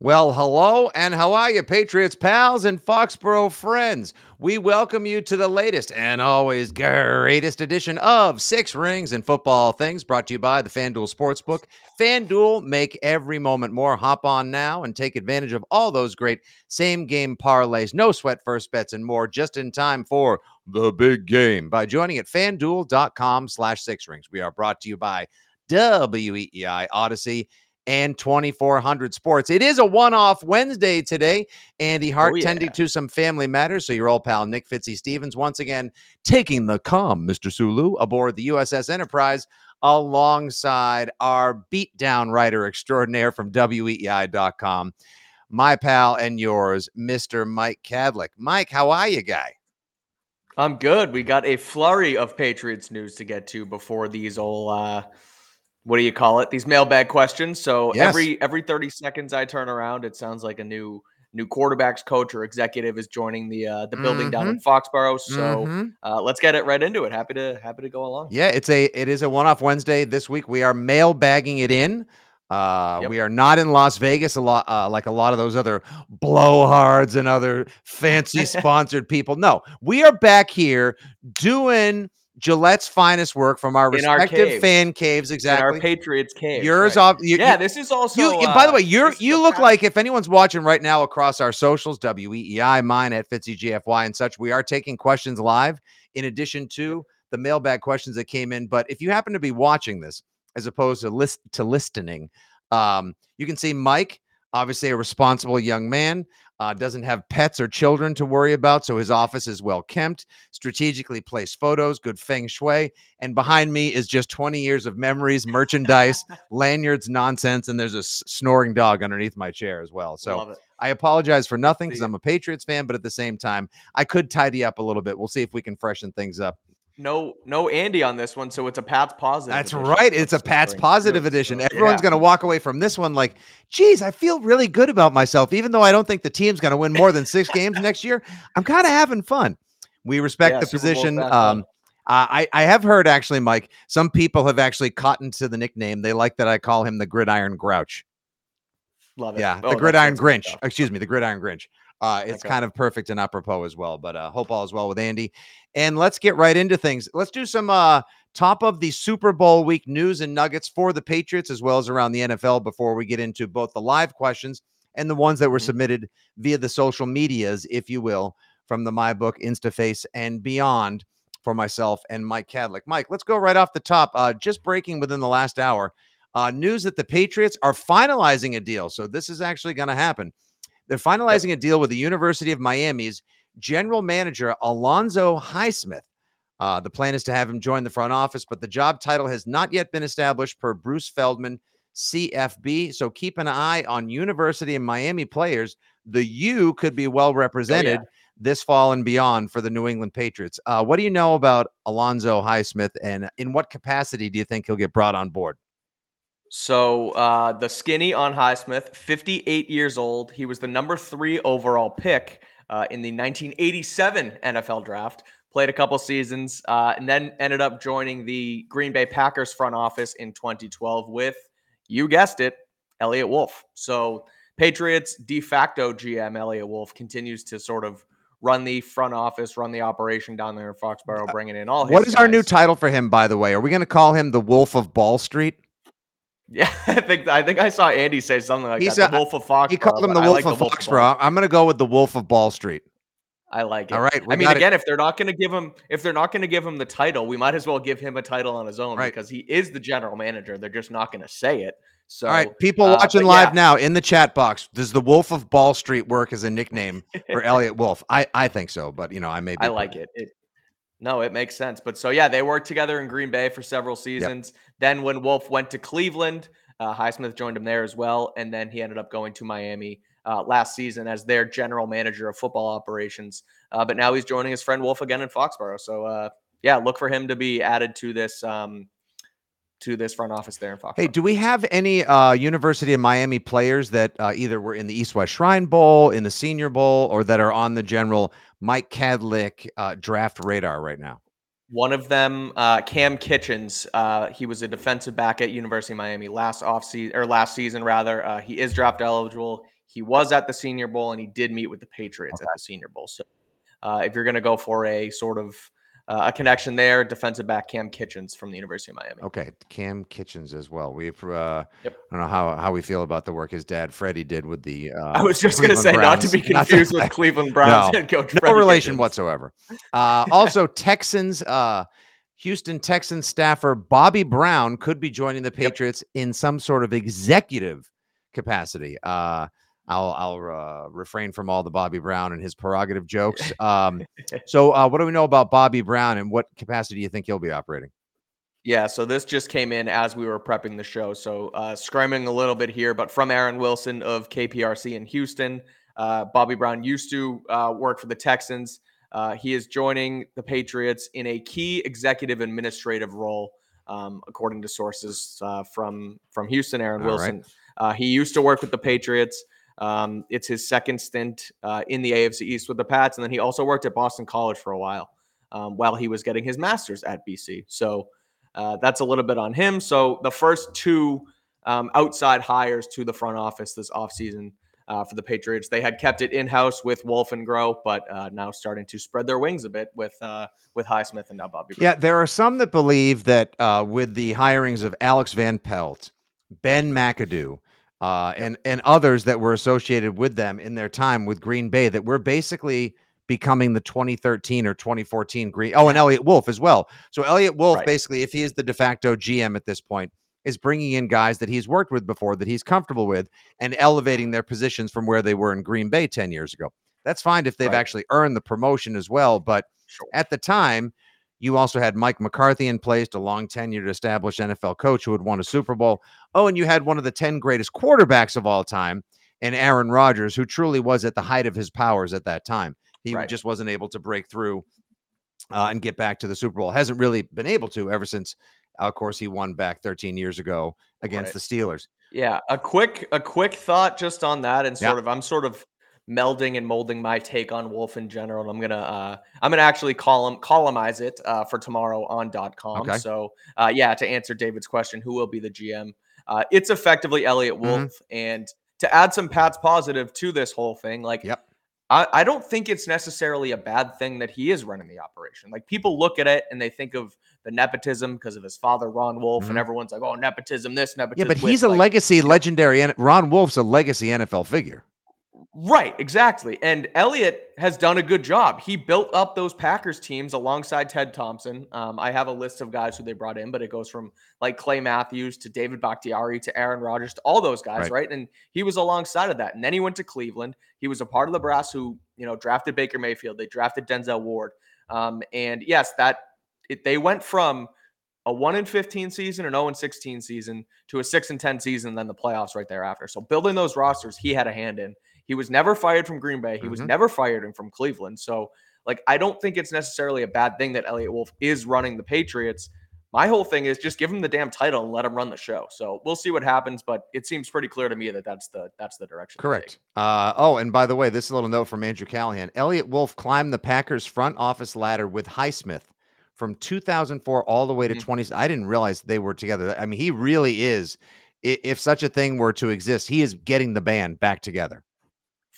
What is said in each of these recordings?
Well, hello and how are you, Patriots pals and Foxborough friends? We welcome you to the latest and always greatest edition of Six Rings and Football Things, brought to you by the FanDuel Sportsbook. FanDuel, make every moment more. Hop on now and take advantage of all those great same game parlays, no sweat first bets, and more just in time for the big game by joining at fanduel.com slash six rings. We are brought to you by WEEI Audacy and 2400 Sports. It is a one off Wednesday today. Andy Hart Oh, yeah. tending to some family matters. So, your old pal Nick Fitzy Stevens once again taking the calm, Mr. Sulu, aboard the USS Enterprise alongside our beatdown writer extraordinaire from WEEI.com, my pal and yours, Mr. Mike Kadlick. Mike, how are you, guy? I'm good. We got a flurry of Patriots news to get to before these old uh what do you call it? These mailbag questions. So Yes. every every 30 seconds I turn around, it sounds like a new new quarterbacks coach or executive is joining the uh the building down in Foxborough. So Mhm. uh let's get it right into it. Happy to happy to go along. Yeah, it's a it is a one-off Wednesday this week. We are mailbagging it in. Uh, Yep. We are not in Las Vegas a lot, uh, like a lot of those other blowhards and other fancy sponsored people. No, we are back here doing Gillette's finest work from our In our respective caves. fan caves. In Exactly. our Patriots cave. Yours right. off. You, yeah, you- this is also you, you- by the uh, way, you're you look like if anyone's watching right now across our socials, WEEI, mine at FitzyGFY and such, we are taking questions live in addition to the mailbag questions that came in. But if you happen to be watching this as opposed to list to listening, um, you can see Mike, obviously a responsible young man, uh, doesn't have pets or children to worry about, so his office is well kept, strategically placed photos, good feng shui, and behind me is just 20 years of memories, merchandise, lanyards, nonsense, and there's a snoring dog underneath my chair as well. So I apologize for nothing because I'm a Patriots fan, but at the same time, I could tidy up a little bit. We'll see if we can freshen things up. No, no Andy on this one, so it's a Pat's positive. That's edition right. It's a Pat's positive edition. Everyone's yeah. going to walk away from this one like, geez, I feel really good about myself, even though I don't think the team's going to win more than six games next year. I'm kind of having fun. We respect Yeah, the Super position. Um, I, I have heard actually, Mike, some people have actually cottoned to the nickname. They like that I call him the Gridiron Grouch. Love it. Yeah, Oh, the Gridiron Grinch. Excuse me, the Gridiron Grinch. Uh, it's Okay. kind of perfect and apropos as well. But uh, hope all is well with Andy. And let's get right into things. Let's do some uh, top of the Super Bowl week news and nuggets for the Patriots as well as around the NFL before we get into both the live questions and the ones that were Mhm. submitted via the social medias, if you will, from the MyBook, InstaFace, and beyond for myself and Mike Kadlick. Mike, let's go right off the top. Uh, just breaking within the last hour, uh, news that the Patriots are finalizing a deal. So this is actually going to happen. They're finalizing a deal with the University of Miami's general manager, Alonzo Highsmith. Uh, the plan is to have him join the front office, but the job title has not yet been established per Bruce Feldman, CFB. So keep an eye on University of Miami players. The U could be well represented this fall and beyond for the New England Patriots. Uh, what do you know about Alonzo Highsmith, and in what capacity do you think he'll get brought on board? So uh, the skinny on Highsmith, 58 years old. He was the number three overall pick uh, in the 1987 NFL draft. Played a couple seasons uh, and then ended up joining the Green Bay Packers front office in 2012 with, you guessed it, Eliot Wolf. So Patriots de facto GM Eliot Wolf continues to sort of run the front office, run the operation down there in Foxborough, bringing in all. What is our new title for him, by the way? Are we going to call him the Wolf of Ball Street? Yeah, I think I think I saw Andy say something like He that. said- the Wolf of Foxborough. He called him the Wolf like of Foxborough. I'm going to go with the Wolf of Ball Street. I like it. All right, I mean, it. again, if they're not going to give him, if they're not going to give him the title, we might as well give him a title on his own Right. because he is the general manager. They're just not going to say it. So, All right, people uh, watching live yeah. now in the chat box, does the Wolf of Ball Street work as a nickname for Eliot Wolf? I, I think so, but you know, I may be I like it. it. No, it makes sense. But so yeah, they worked together in Green Bay for several seasons. Then when Wolf went to Cleveland, uh, Highsmith joined him there as well, and then he ended up going to Miami uh, last season as their general manager of football operations. Uh, but now he's joining his friend Wolf again in Foxborough. So uh, yeah, look for him to be added to this um, to this front office there in Foxborough. Hey, do we have any uh, University of Miami players that uh, either were in the East West Shrine Bowl, in the Senior Bowl, or that are on the general Mike Kadlick uh, draft radar right now? One of them, uh, Cam Kitchens, uh, he was a defensive back at University of Miami last offseason or last season rather. Uh, he is draft eligible. He was at the Senior Bowl and he did meet with the Patriots at the Senior Bowl. So, uh, if you're going to go for a sort of uh, a connection there, defensive back Cam Kitchens from the University of Miami. Okay, Cam Kitchens as well. We've uh, Yep. I don't know how how we feel about the work his dad Freddie did with the. Uh, I was just going to say, not to be confused with Cleveland Browns No, head coach. no Freddie relation Kitchens. whatsoever. Uh, also, Texans, uh, Houston Texans staffer Bobby Brown could be joining the Patriots in some sort of executive capacity. Uh, I'll I'll uh, refrain from all the Bobby Brown and his prerogative jokes. Um, so, uh, what do we know about Bobby Brown and what capacity do you think he'll be operating? Yeah, so this just came in as we were prepping the show. So uh scrimming a little bit here, but from Aaron Wilson of KPRC in Houston. Uh, Bobby Brown used to uh, work for the Texans. Uh, he is joining the Patriots in a key executive administrative role, um, according to sources uh, from from Houston. Aaron right. Wilson. Uh, he used to work with the Patriots. Um, it's his second stint uh, in the AFC East with the Pats, and then he also worked at Boston College for a while um, while he was getting his master's at BC. So uh, that's a little bit on him. So the first two um, outside hires to the front office this offseason uh, for the Patriots, they had kept it in house with Wolf and Groh, but uh, now starting to spread their wings a bit with uh, with Highsmith and now Bobby. Brown. Yeah, there are some that believe that uh, with the hirings of Alex Van Pelt, Ben McAdoo, uh, and and others that were associated with them in their time with Green Bay, that we're basically becoming the 2013 or 2014 Green. Oh, and Eliot Wolf as well. So Eliot Wolf, Right. basically, if he is the de facto GM at this point, is bringing in guys that he's worked with before, that he's comfortable with, and elevating their positions from where they were in Green Bay 10 years ago. That's fine if they've Right. actually earned the promotion as well, but Sure. at the time, you also had Mike McCarthy in place, a long tenured established NFL coach who had won a Super Bowl. Oh, and you had one of the 10 greatest quarterbacks of all time, and Aaron Rodgers, who truly was at the height of his powers at that time. He Right. just wasn't able to break through uh, and get back to the Super Bowl. Hasn't really been able to ever since, of course, he won back 13 years ago against Right. the Steelers. Yeah, a quick a quick thought just on that, and Yeah. sort of I'm sort of melding and molding my take on Wolf in general. And I'm gonna uh, I'm gonna actually column columnize it uh, for tomorrow on dot .com. Okay. So uh, yeah, to answer David's question, who will be the GM? Uh, it's effectively Eliot Mhm. Wolf, and to add some Pat's positive to this whole thing, like Yep. I, I don't think it's necessarily a bad thing that he is running the operation. Like people look at it and they think of the nepotism because of his father, Ron Wolf, Mhm. and everyone's like, "Oh, nepotism, this nepotism." Yeah, nepotism." but with," he's a like- legacy, legendary, and Ron Wolf's a legacy NFL figure. Right, exactly. And Eliot has done a good job. He built up those Packers teams alongside Ted Thompson. Um, I have a list of guys who they brought in, but it goes from like Clay Matthews to David Bakhtiari to Aaron Rodgers to all those guys, Right. right? And he was alongside of that. And then he went to Cleveland. He was a part of the brass who, you know, drafted Baker Mayfield. They drafted Denzel Ward. Um, and yes, that it, they went from a 1 in 15 season, an 0 in 16 season to a 6 in 10 season, then the playoffs right thereafter. So building those rosters, he had a hand in. He was never fired from Green Bay. He was Mhm. never fired from Cleveland. So, like, I don't think it's necessarily a bad thing that Eliot Wolf is running the Patriots. My whole thing is just give him the damn title and let him run the show. So we'll see what happens, but it seems pretty clear to me that that's the that's the direction. Correct. Uh, oh, and by the way, this is a little note from Andrew Callahan. Eliot Wolf climbed the Packers front office ladder with Highsmith from 2004 all the way to Mhm. 20. I didn't realize they were together. I mean, he really is. If such a thing were to exist, he is getting the band back together.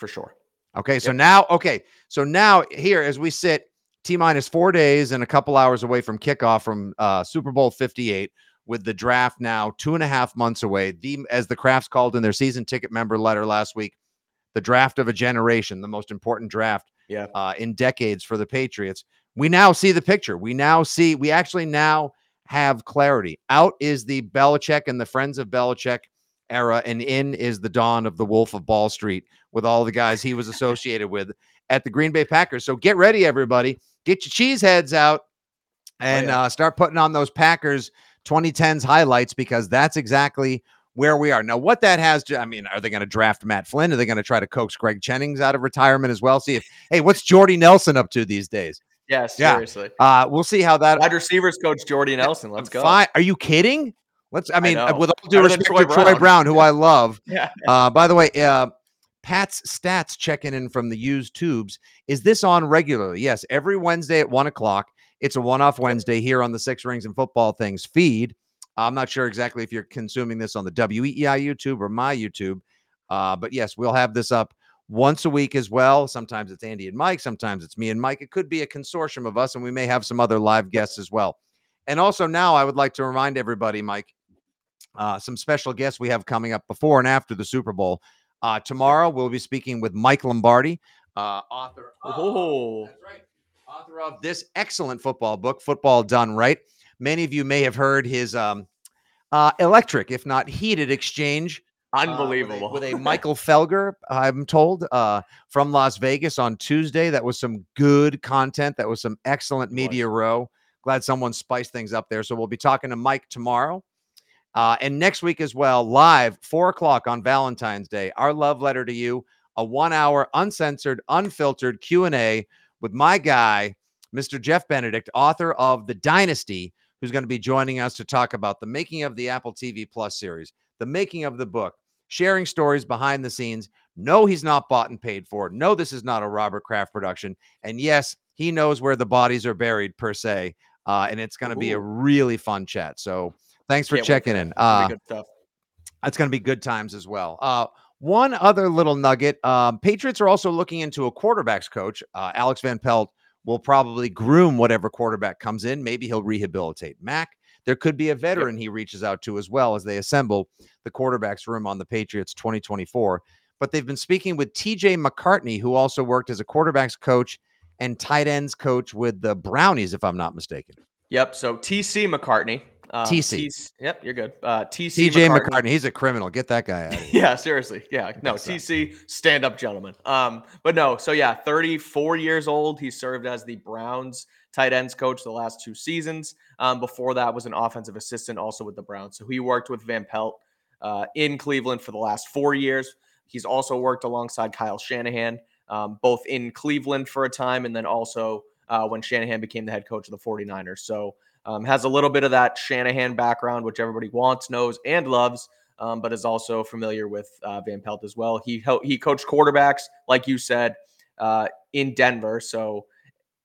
For sure. Okay, so Yep. now, okay, so now here as we sit, T minus four days and a couple hours away from kickoff from uh, Super Bowl 58. with the draft now two and a half months away. The as the Krafts called in their season ticket member letter last week, the draft of a generation, the most important draft Yeah. uh, in decades for the Patriots. We now see the picture. We now see. We actually now have clarity. Out is the Belichick and the friends of Belichick era, and in is the dawn of the Wolf of Ball Street with all the guys he was associated with at the Green Bay Packers. So get ready, everybody. Get your cheese heads out and yeah. uh, start putting on those Packers 2010s highlights because that's exactly where we are. Now, what that has to, I mean, are they going to draft Matt Flynn? Are they going to try to coax Greg Jennings out of retirement as well? See if, hey, what's Jordy Nelson up to these days? Yeah, Yeah. seriously. Uh, we'll see how that. Wide receivers coach Jordy Nelson. Let's go. Fine. Are you kidding? Let's. I mean, know. with all due respect Troy to Troy Brown. Brown, who I love. Yeah. Uh, by the way, uh, Pat's stats checking in from the used tubes. Is this on regularly? Yes, every Wednesday at one o'clock. It's a one-off Wednesday here on the Six Rings and Football Things feed. I'm not sure exactly if you're consuming this on the WEEI YouTube or my YouTube, uh, but yes, we'll have this up once a week as well. Sometimes it's Andy and Mike, sometimes it's me and Mike. It could be a consortium of us, and we may have some other live guests as well. And also now, I would like to remind everybody, Mike, uh, some special guests we have coming up before and after the Super Bowl. Uh, tomorrow, we'll be speaking with Mike Lombardi, uh, author. Oh. that's right. Author of this excellent football book, Football Done Right. Many of you may have heard his um, uh, electric, if not heated, exchange uh, with a- Unbelievable. with a, Michael Felger, I'm told, uh, from Las Vegas on Tuesday. That was some good content. That was some excellent media row. Glad someone spiced things up there. So we'll be talking to Mike tomorrow. Uh, and next week as well, live, four o'clock on Valentine's Day, our love letter to you, a one-hour uncensored, unfiltered Q&A with my guy, Mr. Jeff Benedict, author of The Dynasty, who's going to be joining us to talk about the making of the Apple TV Plus series, the making of the book, sharing stories behind the scenes. No, he's not bought and paid for. No, this is not a Robert Kraft production. And yes, he knows where the bodies are buried per se. Uh, and it's going to be a really fun chat. So thanks for checking in. Uh, good stuff. that's going to be good times as well. Uh, one other little nugget: um, Patriots are also looking into a quarterbacks coach. Uh, Alex Van Pelt will probably groom whatever quarterback comes in. Maybe he'll rehabilitate Mac. There could be a veteran he reaches out to as well as they assemble the quarterbacks room on the Patriots 2024. But they've been speaking with TJ McCartney, who also worked as a quarterbacks coach and tight ends coach with the Brownies, if I'm not mistaken. Yep. So TC McCartney. Um, TC. TC Yep, you're good. Uh, TC TJ McCartney. he's a criminal. Get that guy out. Yeah, seriously. Yeah. No. TC, stand up gentleman. Um, but no, so yeah, 34 years old. He served as the Browns tight ends coach the last two seasons. Um, before that was an offensive assistant also with the Browns. So he worked with Van Pelt uh, in Cleveland for the last four years. He's also worked alongside Kyle Shanahan, um, both in Cleveland for a time and then also uh, when Shanahan became the head coach of the 49ers. So um, has a little bit of that Shanahan background, which everybody wants, knows, and loves, um, but is also familiar with uh, Van Pelt as well. He he coached quarterbacks, like you said, uh, in Denver. So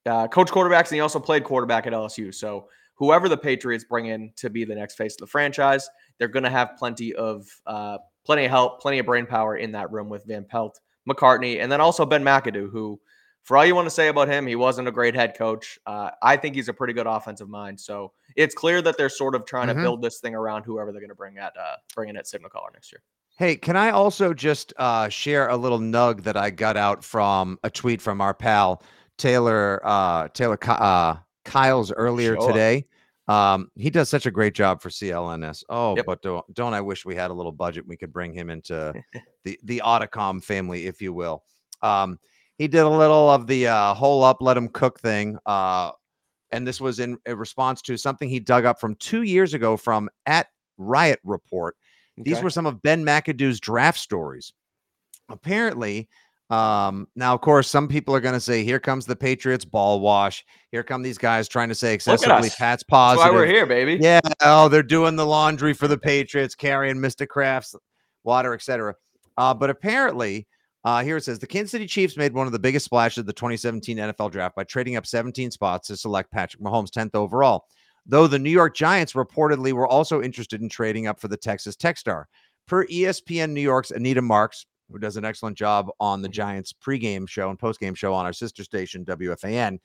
uh, coach quarterbacks, and he also played quarterback at LSU. So whoever the Patriots bring in to be the next face of the franchise, they're going to have plenty of uh, plenty of help, plenty of brain power in that room with Van Pelt, McCartney, and then also Ben McAdoo, who for all you want to say about him, he wasn't a great head coach. Uh, I think he's a pretty good offensive mind. So it's clear that they're sort of trying Mhm. to build this thing around whoever they're going to bring at uh, bring in at Signal Caller next year. Hey, can I also just uh, share a little nug that I got out from a tweet from our pal Taylor uh, Taylor uh, Kyles earlier Sure. today? Um, he does such a great job for CLNS. Oh, Yep. but don't, don't I wish we had a little budget? We could bring him into the the Audicom family, if you will. Um, he did a little of the uh, hole up, let him cook thing. Uh, and this was in, in response to something he dug up from two years ago from at Riot Report. These were some of Ben McAdoo's draft stories. Apparently, um, now of course, some people are going to say, "Here comes the Patriots ball wash." Here come these guys trying to say excessively. Pat's That's why we're here, baby. Yeah. Oh, they're doing the laundry for the Patriots, carrying Mr. Kraft's water, etc. Uh, but apparently, uh, here it says the Kansas City Chiefs made one of the biggest splashes of the 2017 NFL draft by trading up 17 spots to select Patrick Mahomes 10th overall. Though the New York Giants reportedly were also interested in trading up for the Texas Tech star. Per ESPN New York's Anita Marks, who does an excellent job on the Giants pregame show and postgame show on our sister station, WFAN,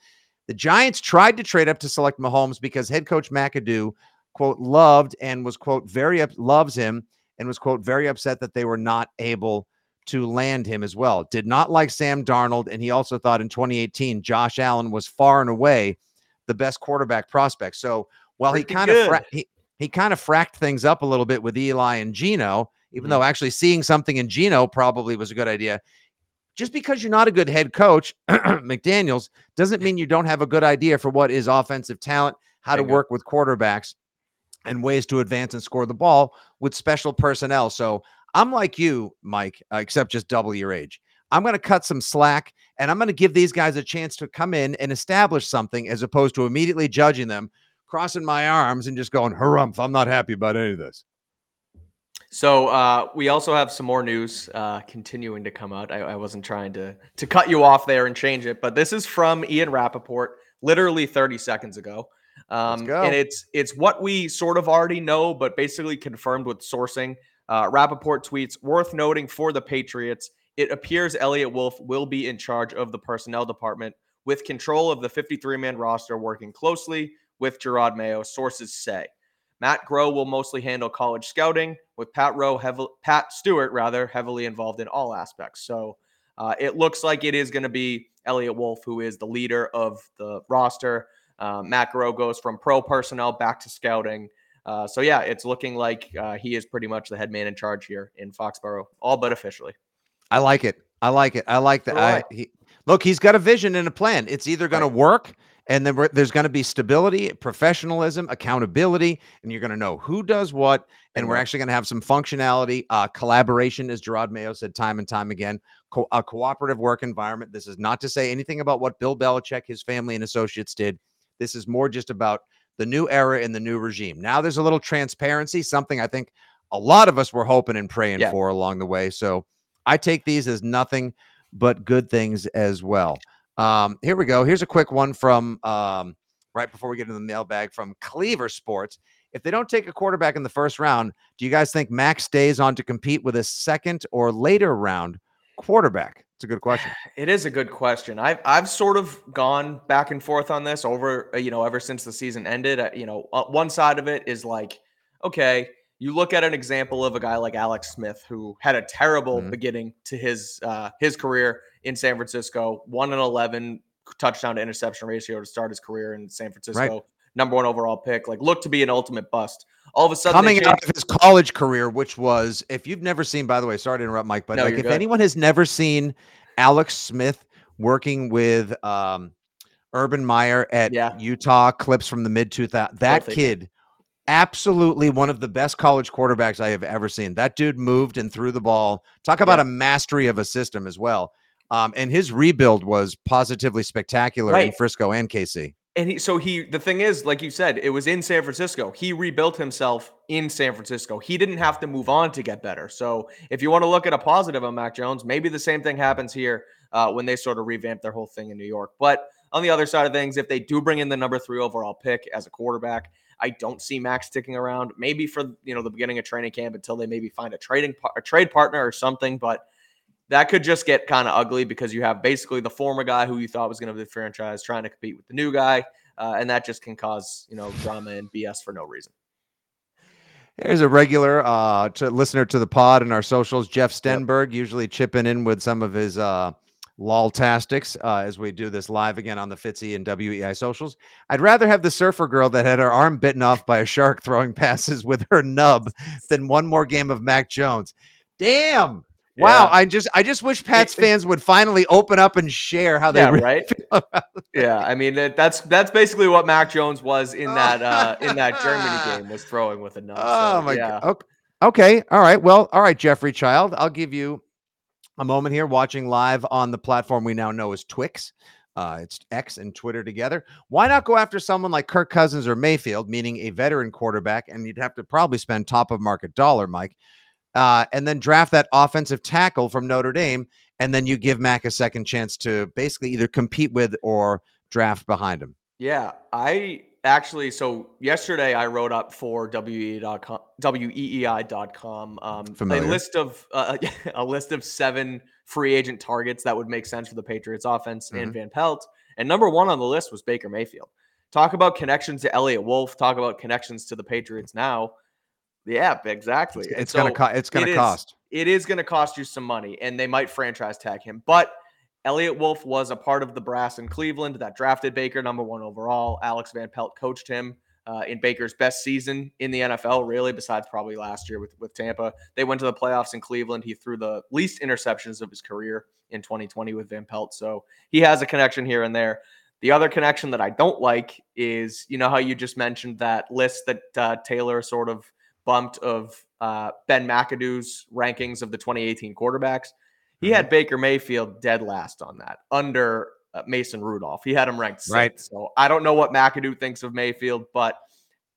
the Giants tried to trade up to select Mahomes because head coach McAdoo quote loved and was quote very up, loves him and was quote very upset that they were not able to land him as well. Did not like Sam Darnold, and he also thought in 2018 Josh Allen was far and away the best quarterback prospect. So while he Pretty kind of fra- he, he kind of fracked things up a little bit with Eli and Geno, even Mhm. though actually seeing something in Geno probably was a good idea. Just because you're not a good head coach, McDaniels, doesn't mean you don't have a good idea for what is offensive talent, how to work with quarterbacks, and ways to advance and score the ball with special personnel. So I'm like you, Mike, uh, except just double your age. I'm going to cut some slack and I'm going to give these guys a chance to come in and establish something as opposed to immediately judging them, crossing my arms and just going, harumph, I'm not happy about any of this. So uh, we also have some more news uh, continuing to come out. I, I wasn't trying to to cut you off there and change it, but this is from Ian Rapoport, literally 30 seconds ago. Um. And it's it's what we sort of already know, but basically confirmed with sourcing. Uh, Rapoport tweets, worth noting for the Patriots, it appears Eliot Wolf will be in charge of the personnel department with control of the 53 man roster, working closely with Jerod Mayo, sources say. Matt Groh will mostly handle college scouting, with Pat Rowe, heavy, Pat Stewart rather, heavily involved in all aspects. So uh, it looks like it is going to be Eliot Wolf who is the leader of the roster. Uh, Matt Groh goes from pro personnel back to scouting. Uh, so yeah, it's looking like uh, he is pretty much the head man in charge here in Foxborough, all but officially. I like it. I like it. I like that. I, I. he, look, he's got a vision and a plan. It's either going Right. to work and then there's going to be stability, professionalism, accountability, and you're going to know who does what. And we're actually going to have some functionality, uh, collaboration, as Jerod Mayo said time and time again, co- a cooperative work environment. This is not to say anything about what Bill Belichick, his family, and associates did. This is more just about the new era in the new regime. Now there's a little transparency, something I think a lot of us were hoping and praying Yeah. for along the way. So I take these as nothing but good things as well. Um, here we go. Here's a quick one from um, right before we get into the mailbag from Cleaver Sports. If they don't take a quarterback in the first round, do you guys think Max stays on to compete with a second or later round quarterback? It's a good question. It is a good question. I've I've sort of gone back and forth on this over uh, you know ever since the season ended. Uh, you know, uh, one side of it is like, okay, you look at an example of a guy like Alex Smith who had a terrible Mhm. beginning to his uh, his career in San Francisco, one and eleven touchdown to interception ratio to start his career in San Francisco, number one overall pick. Like, looked to be an ultimate bust. All of a sudden, Coming out of his college career, which was, if you've never seen, by the way, sorry to interrupt, Mike, but No, like if good. anyone has never seen Alex Smith working with um, Urban Meyer at Yeah. Utah, clips from the mid 2000s, that Filthy. kid, absolutely one of the best college quarterbacks I have ever seen. That dude moved and threw the ball. Talk about Yeah. a mastery of a system as well. Um, and his rebuild was positively spectacular in Frisco and KC. And he, so he, the thing is, like you said, it was in San Francisco. He rebuilt himself in San Francisco. He didn't have to move on to get better. So if you want to look at a positive on Mac Jones, maybe the same thing happens here uh, when they sort of revamp their whole thing in New York. But on the other side of things, if they do bring in the number three overall pick as a quarterback, I don't see Max sticking around. Maybe for you know the beginning of training camp until they maybe find a trading a trade partner or something. But that could just get kind of ugly because you have basically the former guy who you thought was going to be the franchise trying to compete with the new guy uh, and that just can cause you know drama and BS for no reason. Here's a regular uh, to listener to the pod and our socials, Jeff Stenberg, usually chipping in with some of his uh, lol-tastics uh, as we do this live again on the Fitzy and WEI socials. I'd rather have the surfer girl that had her arm bitten off by a shark throwing passes with her nub than one more game of Mac Jones. Damn. Wow, Yeah. I just I just wish Pats fans would finally open up and share how they Yeah, really right. Yeah, I mean that, that's that's basically what Mac Jones was in that uh, in that Germany game was throwing with a nub. Oh so, my yeah. god. Okay. okay. All right. Well, all right, Jeffrey Child. I'll give you a moment here watching live on the platform we now know as Twix. Uh, it's X and Twitter together. Why not go after someone like Kirk Cousins or Mayfield, meaning a veteran quarterback, and you'd have to probably spend top of market dollar, Mike, uh, and then draft that offensive tackle from Notre Dame, and then you give Mac a second chance to basically either compete with or draft behind him. Yeah, I actually so yesterday I wrote up for WEI.com weei.com um a list of uh, a list of seven free agent targets that would make sense for the Patriots offense and Van Pelt. And number 1 on the list was Baker Mayfield. talk about connections to Eliot Wolf, talk about connections to the Patriots now. Yeah, exactly. It's, it's so gonna co- it's gonna it cost. Is, it is gonna cost you some money, and they might franchise tag him. But Eliot Wolf was a part of the brass in Cleveland that drafted Baker number one overall. Alex Van Pelt coached him uh, in Baker's best season in the NFL, really, besides probably last year with, with Tampa. They went to the playoffs in Cleveland. He threw the least interceptions of his career in 2020 with Van Pelt. So he has a connection here and there. The other connection that I don't like is, you know, how you just mentioned that list that uh, Taylor sort of bumped of uh, Ben McAdoo's rankings of the 2018 quarterbacks. He mm-hmm. had Baker Mayfield dead last on that, under uh, Mason Rudolph. He had him ranked sixth. Right. So I don't know what McAdoo thinks of Mayfield, but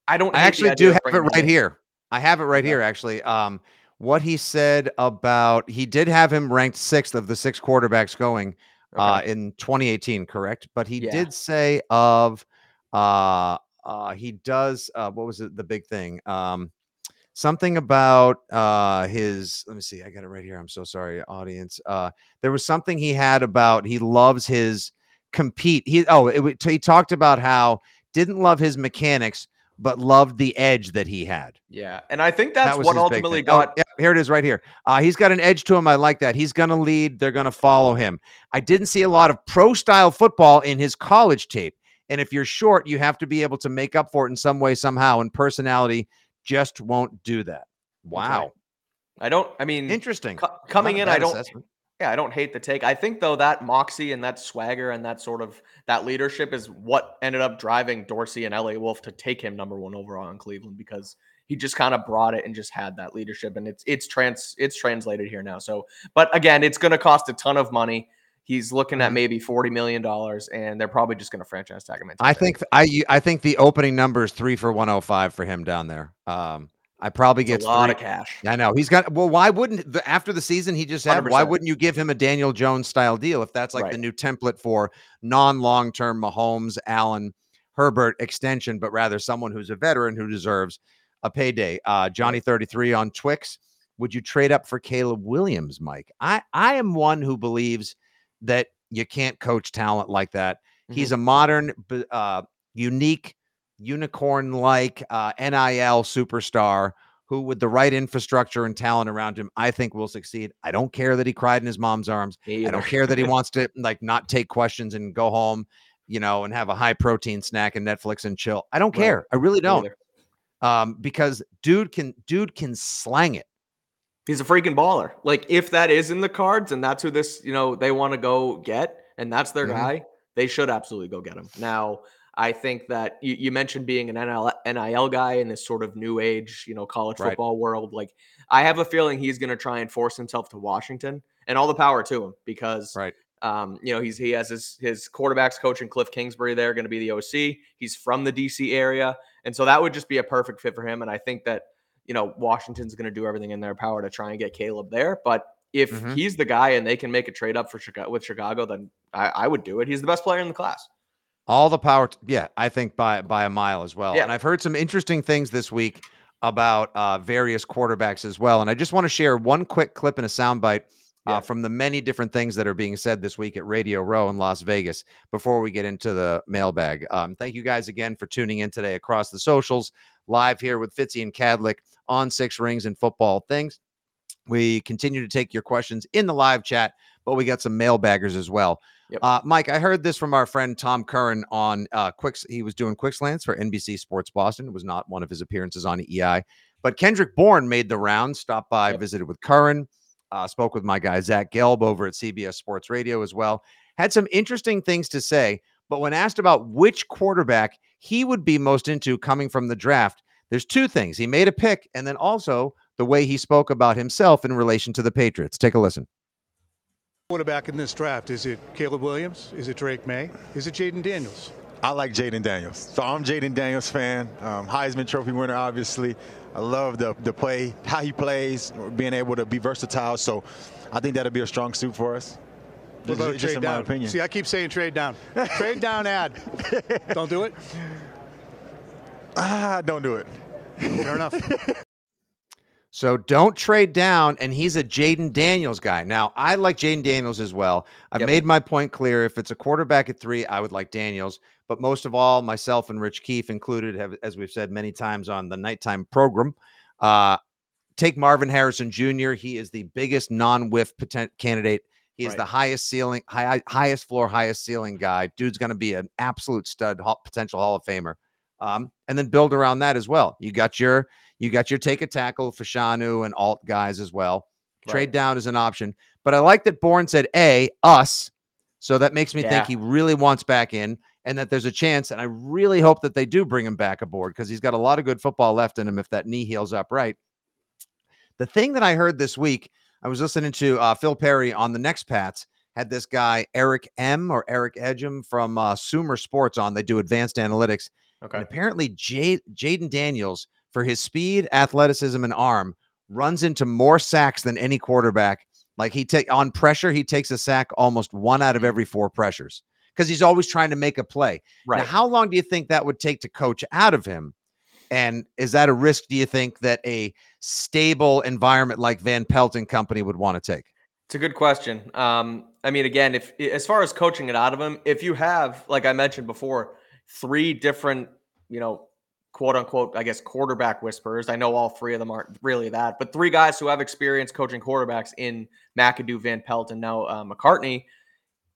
I don't. I actually do have it right here. I have it right here, actually. Um, what he said about he did have him ranked sixth of the six quarterbacks going uh, okay. uh, in 2018, correct? But he yeah. did say of uh, uh, he does uh, what was it the big thing? Um, something about uh his let me see i got it right here i'm so sorry audience uh there was something he had about he loves his compete he oh it, he talked about how didn't love his mechanics but loved the edge that he had. Yeah and i think that's that what ultimately oh, got oh, yeah, here it is right here. Uh he's got an edge to him i like that he's gonna lead they're gonna follow him. I didn't see a lot of pro style football in his college tape and if you're short you have to be able to make up for it in some way somehow and personality just won't do that. Wow. I don't, I mean, interesting. coming in, I don't, assessment. yeah, I don't hate the take. I think though that moxie and that swagger and that sort of that leadership is what ended up driving Dorsey and LA Wolf to take him number one overall in Cleveland because he just kind of brought it and just had that leadership and it's it's trans it's translated here now. So, but again, it's going to cost a ton of money. He's looking at maybe forty million dollars, and they're probably just going to franchise tag him. I think I I think the opening number is three for one hundred oh five for him down there. Um, I probably get a lot three. of cash. I know he's got. Well, why wouldn't the, after the season he just had? 100%. Why wouldn't you give him a Daniel Jones style deal if that's like right. the new template for non long term Mahomes, Allen, Herbert extension, but rather someone who's a veteran who deserves a payday. Uh, Johnny thirty three on Twix. Would you trade up for Caleb Williams, Mike? I I am one who believes that you can't coach talent like that. Mm-hmm. He's a modern, uh, unique, unicorn like uh, NIL superstar who, with the right infrastructure and talent around him, I think will succeed. I don't care that he cried in his mom's arms. I don't care that he wants to like not take questions and go home, you know, and have a high protein snack and Netflix and chill. I don't right. care. I really don't. Um, because dude can dude can slang it. He's a freaking baller. Like if that is in the cards and that's who this, you know, they want to go get and that's their mm-hmm. guy, they should absolutely go get him. Now, I think that you, you mentioned being an NIL, NIL guy in this sort of new age, you know, college right. football world. Like I have a feeling he's going to try and force himself to Washington and all the power to him because right. Um, you know, he's he has his his quarterbacks coach in Cliff Kingsbury there, going to be the OC. He's from the DC area, and so that would just be a perfect fit for him. And I think that you know, Washington's going to do everything in their power to try and get Caleb there. But if mm-hmm. he's the guy and they can make a trade up for Chicago with Chicago, then I, I, would do it. He's the best player in the class. All the power. To, yeah, I think by by a mile as well. Yeah. And I've heard some interesting things this week about uh, various quarterbacks as well. And I just want to share one quick clip and a soundbite. Uh, from the many different things that are being said this week at Radio Row in Las Vegas before we get into the mailbag. Um, thank you guys again for tuning in today across the socials, live here with Fitzy and Kadlick on Six Rings and Football Things. We continue to take your questions in the live chat, but we got some mailbaggers as well. Yep. Uh, Mike, I heard this from our friend Tom Curran on uh, Quicks. He was doing Quick Slants for NBC Sports Boston. It was not one of his appearances on EI, but Kendrick Bourne made the round, stopped by, yep. visited with Curran, uh, spoke with my guy Zach Gelb over at CBS Sports Radio as well. Had some interesting things to say, but when asked about which quarterback he would be most into coming from the draft, there's two things. He made a pick, and then also the way he spoke about himself in relation to the Patriots. Take a listen. Quarterback in this draft is it Caleb Williams? Is it Drake Maye? Is it Jayden Daniels? I like Jayden Daniels. So I'm Jayden Daniels fan, um, Heisman Trophy winner, obviously. I love the the play, how he plays, being able to be versatile. So I think that'll be a strong suit for us. What about just, trade down? opinion. See, I keep saying trade down. trade down ad. Don't do it. Ah, don't do it. Fair enough. So don't trade down. And he's a Jayden Daniels guy. Now, I like Jayden Daniels as well. I've yep. made my point clear. If it's a quarterback at three, I would like Daniels. But most of all, myself and Rich Keefe included, have, as we've said many times on the nighttime program, uh, take Marvin Harrison Jr. He is the biggest non-whiff potent candidate. He is Right. the highest ceiling, high, highest floor, highest ceiling guy. Dude's going to be an absolute stud, potential Hall of Famer. Um, and then build around that as well. You got your you got your take a tackle Fashanu and Alt guys as well. Trade down is an option. But I like that Bourne said A, us. So that makes me think he really wants back in and that there's a chance. And I really hope that they do bring him back aboard because he's got a lot of good football left in him if that knee heals up right. The thing that I heard this week, I was listening to uh, Phil Perry on the next Pats, had this guy, Eric M or Eric Edgem from uh, Sumer Sports on. They do advanced analytics. Okay. And apparently, Jay, Jayden Daniels, for his speed, athleticism, and arm, runs into more sacks than any quarterback. Like he take on pressure, he takes a sack almost one out of every four pressures because he's always trying to make a play. Right. Now, how long do you think that would take to coach out of him? And is that a risk? Do you think that a stable environment like Van Pelt and Company would want to take? It's a good question. Um, I mean, again, if as far as coaching it out of him, if you have, like I mentioned before, three different, you know, quote unquote, I guess, quarterback whispers. I know all three of them aren't really that, but three guys who have experience coaching quarterbacks in McAdoo, Van Pelt, and now uh, McCartney.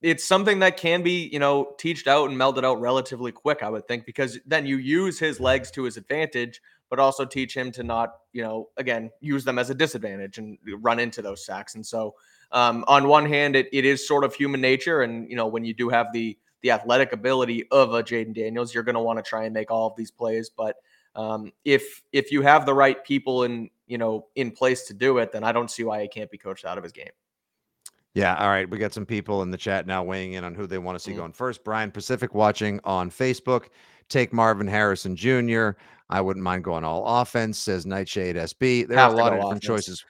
It's something that can be, you know, teached out and melded out relatively quick, I would think, because then you use his legs to his advantage, but also teach him to not, you know, again, use them as a disadvantage and run into those sacks. And so, um, on one hand, it, it is sort of human nature, and you know when you do have the the athletic ability of a Jayden Daniels, you're going to want to try and make all of these plays. But um, if if you have the right people in you know in place to do it, then I don't see why he can't be coached out of his game. Yeah. All right. We got some people in the chat now weighing in on who they want to see Mm. going first. Brian Pacific watching on Facebook. Take Marvin Harrison Jr. I wouldn't mind going all offense, says Nightshade SB. There Have are a lot of different offense. choices.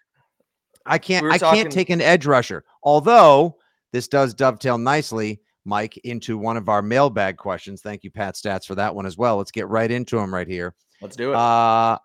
I can't We I talking- can't take an edge rusher. Although this does dovetail nicely, Mike, into one of our mailbag questions. Thank you, Pat Stats, for that one as well. Let's get right into them right here. Let's do it. Uh,